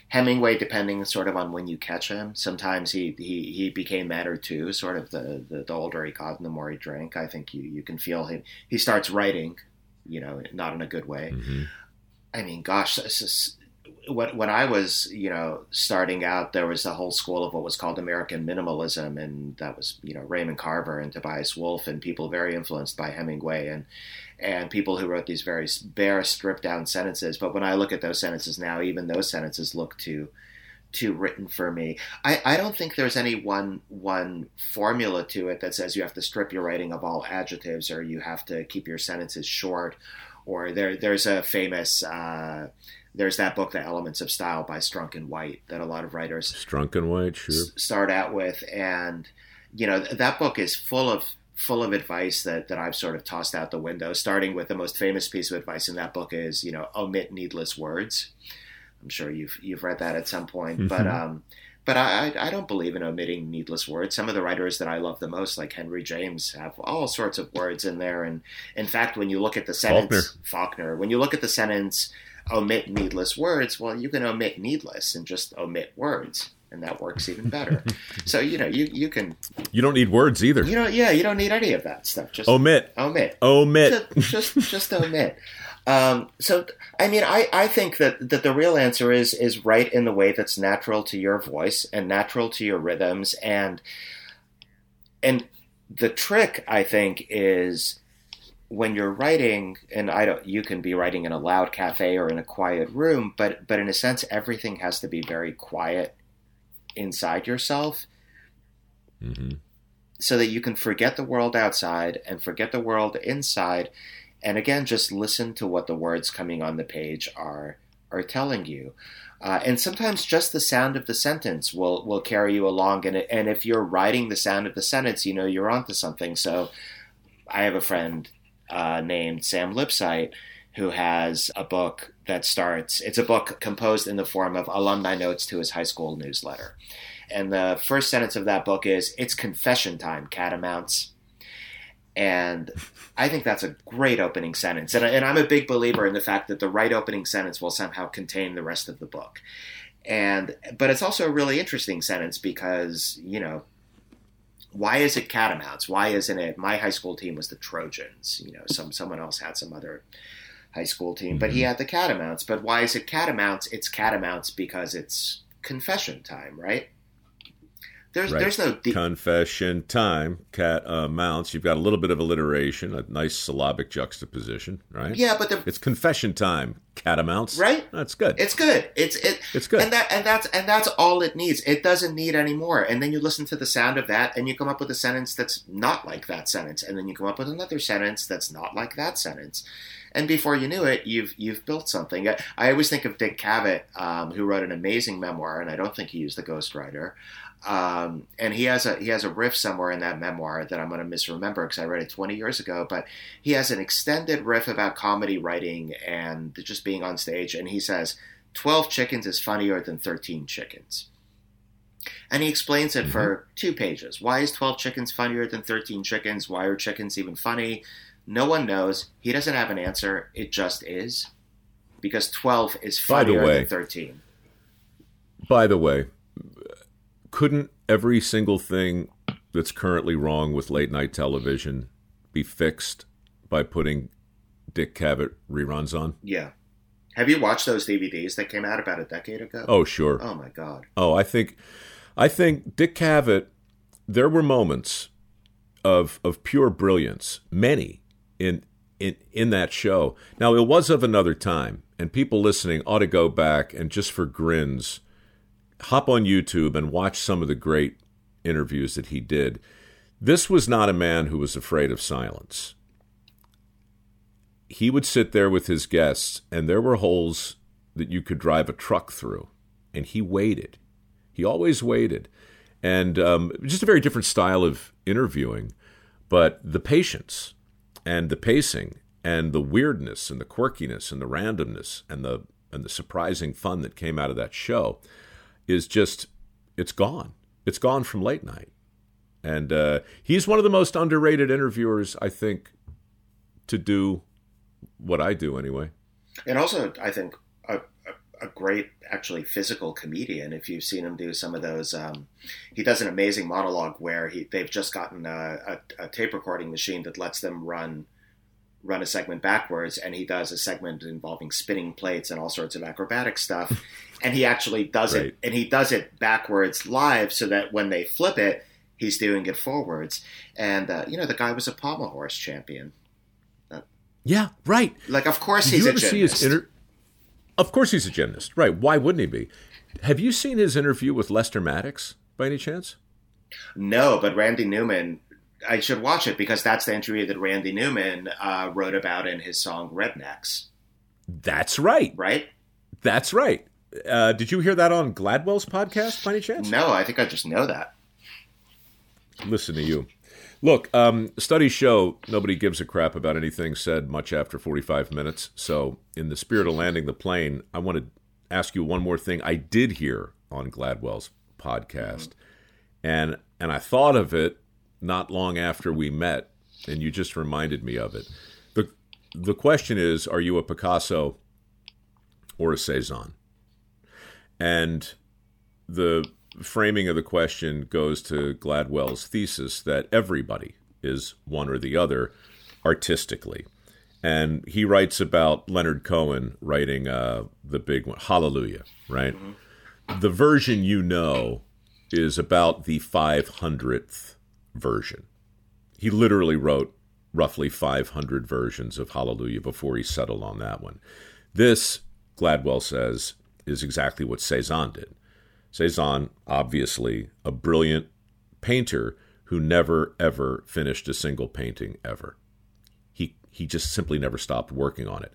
Hemingway, depending sort of on when you catch him, sometimes he he, he became madder too. Sort of the, the, the older he got and the more he drank. I think you you can feel him. He starts writing, you know, not in a good way. Mm-hmm. I mean, gosh, this is when, when I was, you know, starting out, there was a whole school of what was called American minimalism, and that was, you know, Raymond Carver and Tobias Wolff, and people very influenced by Hemingway, and and people who wrote these very bare, stripped down sentences. But when I look at those sentences now, even those sentences look too too written for me. I, I don't think there's any one one formula to it that says you have to strip your writing of all adjectives or you have to keep your sentences short. Or there there's a famous uh, there's that book, The Elements of Style by Strunk and White, that a lot of writers Strunk and White, sure, s- start out with, and you know that book is full of full of advice that that I've sort of tossed out the window. Starting with the most famous piece of advice in that book is you know omit needless words. I'm sure you've you've read that at some point, mm-hmm. but um, but I, I don't believe in omitting needless words. Some of the writers that I love the most, like Henry James, have all sorts of words in there. And in fact, when you look at the sentence, Faulkner, Faulkner when you look at the sentence, omit needless words, well, you can omit needless and just omit words. And that works even better. so you know you you can. You don't need words either. You know, yeah, you don't need any of that stuff. Just omit, omit, omit. Just just, just omit. Um, so, I mean, I, I think that, that the real answer is is write in the way that's natural to your voice and natural to your rhythms, and and the trick I think is when you're writing, and I don't, you can be writing in a loud cafe or in a quiet room, but but in a sense, everything has to be very quiet inside yourself. Mm-hmm. So that you can forget the world outside and forget the world inside, and again just listen to what the words coming on the page are are telling you. Uh, and sometimes just the sound of the sentence will will carry you along. And and if you're writing the sound of the sentence you know you're onto something. So i have a friend uh, named sam lipsyte who has a book that starts it's a book composed in the form of alumni notes to his high school newsletter. And the first sentence of that book is it's confession time catamounts. And I think that's a great opening sentence. And, and, I'm a big believer in the fact that the right opening sentence will somehow contain the rest of the book. And but it's also a really interesting sentence because, you know, why is it catamounts? Why isn't it my high school team was the Trojans? You know, some someone else had some other high school team, but he Mm-hmm. had the catamounts. But why is it catamounts? It's catamounts because it's confession time, right? There's Right. there's no deep, Confession time, cat uh, mounts. You've got a little bit of alliteration, a nice syllabic juxtaposition, right? yeah, but the It's confession time, catamounts. Right? That's good. It's good. It's it. It's good. And that and that's and that's all it needs. It doesn't need any more. And then you listen to the sound of that, and you come up with a sentence that's not like that sentence, and then you come up with another sentence that's not like that sentence. And before you knew it, you've you've built something. I, I always think of Dick Cavett, um, who wrote an amazing memoir, and I don't think he used the ghostwriter. Um, and he has a he has a riff somewhere in that memoir that I'm going to misremember because I read it 20 years ago. But he has an extended riff about comedy writing and just being on stage, and he says, 12 chickens is funnier than 13 chickens." And he explains it for two pages. Why is 12 chickens funnier than 13 chickens? Why are chickens even funny? No one knows. He doesn't have an answer. It just is. Because 12 is By the funnier way- than 13. By the way, couldn't every single thing that's currently wrong with late night television be fixed by putting Dick Cavett reruns on? Yeah. Have you watched those DVDs that came out about a decade ago? Oh, sure. Oh my God. Oh, I think, I think Dick Cavett. There were moments of of pure brilliance, many in in in that show. Now it was of another time, and people listening ought to go back and just for grins, hop on YouTube and watch some of the great interviews that he did. This was not a man who was afraid of silence. He would sit there with his guests, and there were holes that you could drive a truck through, and he waited He always waited. And um, just a very different style of interviewing, but the patience and the pacing and the weirdness and the quirkiness and the randomness and the and the surprising fun that came out of that show is just it's gone. It's gone from late night. And uh, he's one of the most underrated interviewers, I think, to do what I do anyway. And also, I think a, a, a great, actually, physical comedian. If you've seen him do some of those, um, he does an amazing monologue where he they've just gotten a, a, a tape recording machine that lets them run run a segment backwards and he does a segment involving spinning plates and all sorts of acrobatic stuff and he actually does right. it and he does it backwards live so that when they flip it he's doing it forwards and uh, you know the guy was a pommel horse champion yeah, right. Like, of course he's a gymnast. Inter- of course he's a gymnast. Right. Why wouldn't he be? Have you seen his interview with Lester Maddox by any chance? No, but Randy Newman, I should watch it because that's the interview that Randy Newman uh, wrote about in his song Rednecks. That's right. Right? That's right. Uh, did you hear that on Gladwell's podcast by any chance? No, I think I just know that. Listen to you. Look, um, studies show nobody gives a crap about anything said much after 45 minutes. So, in the spirit of landing the plane, I want to ask you one more thing. I did hear on Gladwell's podcast, mm-hmm. and and I thought of it not long after we met, and you just reminded me of it. the The question is: Are you a Picasso or a Cezanne? And the framing of the question goes to Gladwell's thesis that everybody is one or the other artistically. And he writes about Leonard Cohen writing uh, the big one, Hallelujah, right? Mm-hmm. The version you know is about the 500th version. He literally wrote roughly 500 versions of Hallelujah before he settled on that one. This, Gladwell says, is exactly what Cezanne did. Cezanne, obviously a brilliant painter who never ever finished a single painting ever. He he just simply never stopped working on it.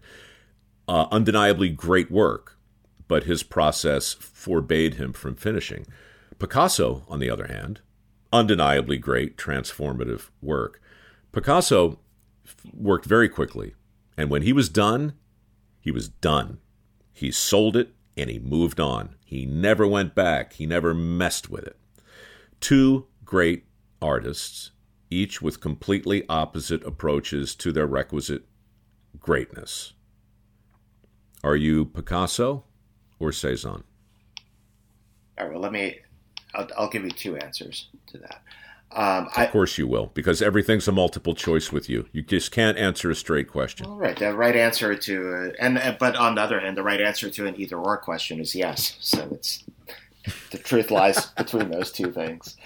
Uh, undeniably great work, but his process forbade him from finishing. Picasso, on the other hand, undeniably great transformative work. Picasso worked very quickly, and when he was done, he was done. He sold it and he moved on. He never went back, he never messed with it. Two great artists, each with completely opposite approaches to their requisite greatness. Are you Picasso or Cezanne? All right, well, let me, I'll, I'll give you two answers to that. Um, I, of course you will, because everything's a multiple choice with you. You just can't answer a straight question. All right, the right answer to, uh, and uh, but on the other hand, the right answer to an either or question is yes. So it's the truth lies between those two things.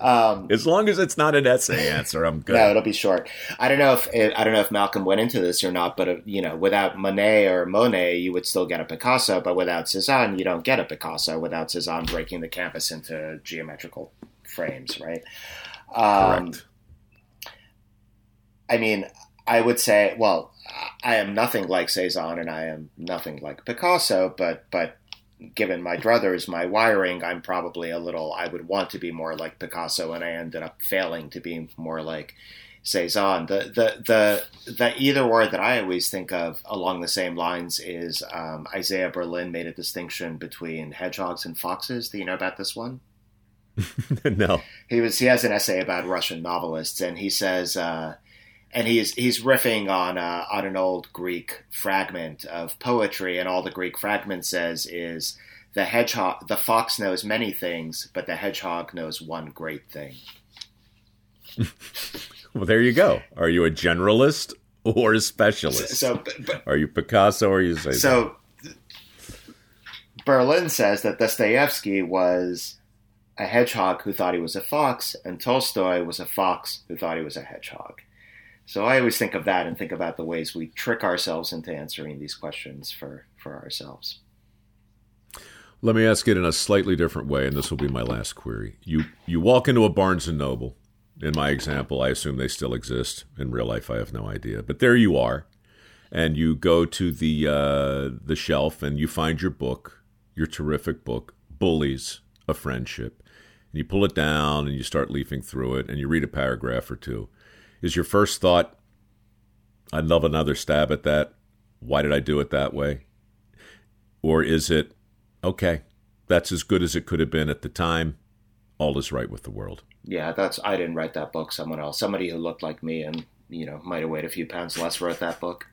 Um, as long as it's not an essay answer, I'm good. no, it'll be short. I don't know if it, I don't know if Malcolm went into this or not, but uh, you know, without Manet or Monet, you would still get a Picasso, but without Cezanne, you don't get a Picasso. Without Cezanne breaking the canvas into geometrical frames, right? Um, Correct. I mean, I would say, well, I am nothing like Cezanne and I am nothing like Picasso, but but given my druthers, my wiring, I'm probably a little. I would want to be more like Picasso, and I ended up failing to be more like Cezanne. The the the the either or that I always think of along the same lines is um, Isaiah Berlin made a distinction between hedgehogs and foxes. Do you know about this one? no. He was he has an essay about Russian novelists, and he says, uh, and he's he's riffing on uh, on an old Greek fragment of poetry, and all the Greek fragment says is the hedgehog, the fox knows many things, but the hedgehog knows one great thing. well, there you go. Are you a generalist or a specialist? So, so but, are you Picasso or you say so? Berlin says that Dostoevsky was a hedgehog who thought he was a fox, and Tolstoy was a fox who thought he was a hedgehog. So I always think of that and think about the ways we trick ourselves into answering these questions for, for ourselves. Let me ask it in a slightly different way, and this will be my last query. You you walk into a Barnes and Noble. In my example, I assume they still exist. In real life, I have no idea. But there you are, and you go to the uh, the shelf and you find your book, your terrific book, Bullies a friendship, and you pull it down and you start leafing through it and you read a paragraph or two, is your first thought, I'd love another stab at that? Why did I do it that way? Or is it, okay, that's as good as it could have been at the time. All is right with the world. Yeah, that's I didn't write that book. Someone else, somebody who looked like me and you know might have weighed a few pounds less, wrote that book.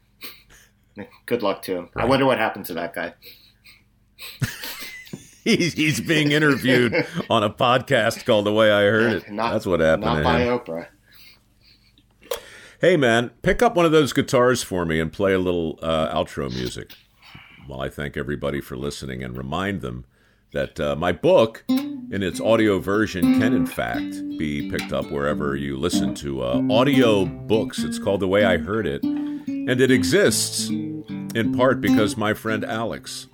Good luck to him. Right. I wonder what happened to that guy. he's he's being interviewed on a podcast called The Way I Heard It. Not, That's what happened. Not by him. Oprah. Hey man, pick up one of those guitars for me and play a little uh, outro music. While I thank everybody for listening and remind them that uh, my book, in its audio version, can in fact be picked up wherever you listen to uh, audio books. It's called The Way I Heard It, and it exists in part because my friend Alex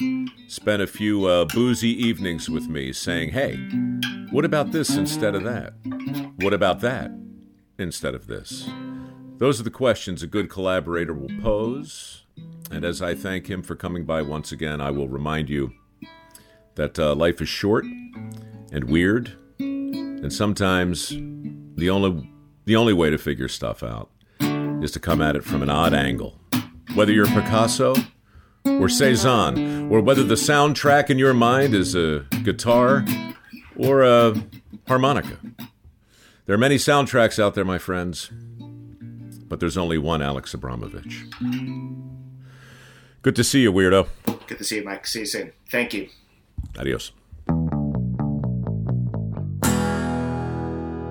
spent a few uh, boozy evenings with me saying, Hey, what about this instead of that? What about that instead of this? Those are the questions a good collaborator will pose. And as I thank him for coming by once again, I will remind you that uh, life is short and weird, and sometimes the only the only way to figure stuff out is to come at it from an odd angle. Whether you're Picasso or Cezanne, or whether the soundtrack in your mind is a guitar or a harmonica. There are many soundtracks out there, my friends, but there's only one Alex Abramovich. Good to see you, weirdo. Good to see you, Mike. See you soon. Thank you. Adios.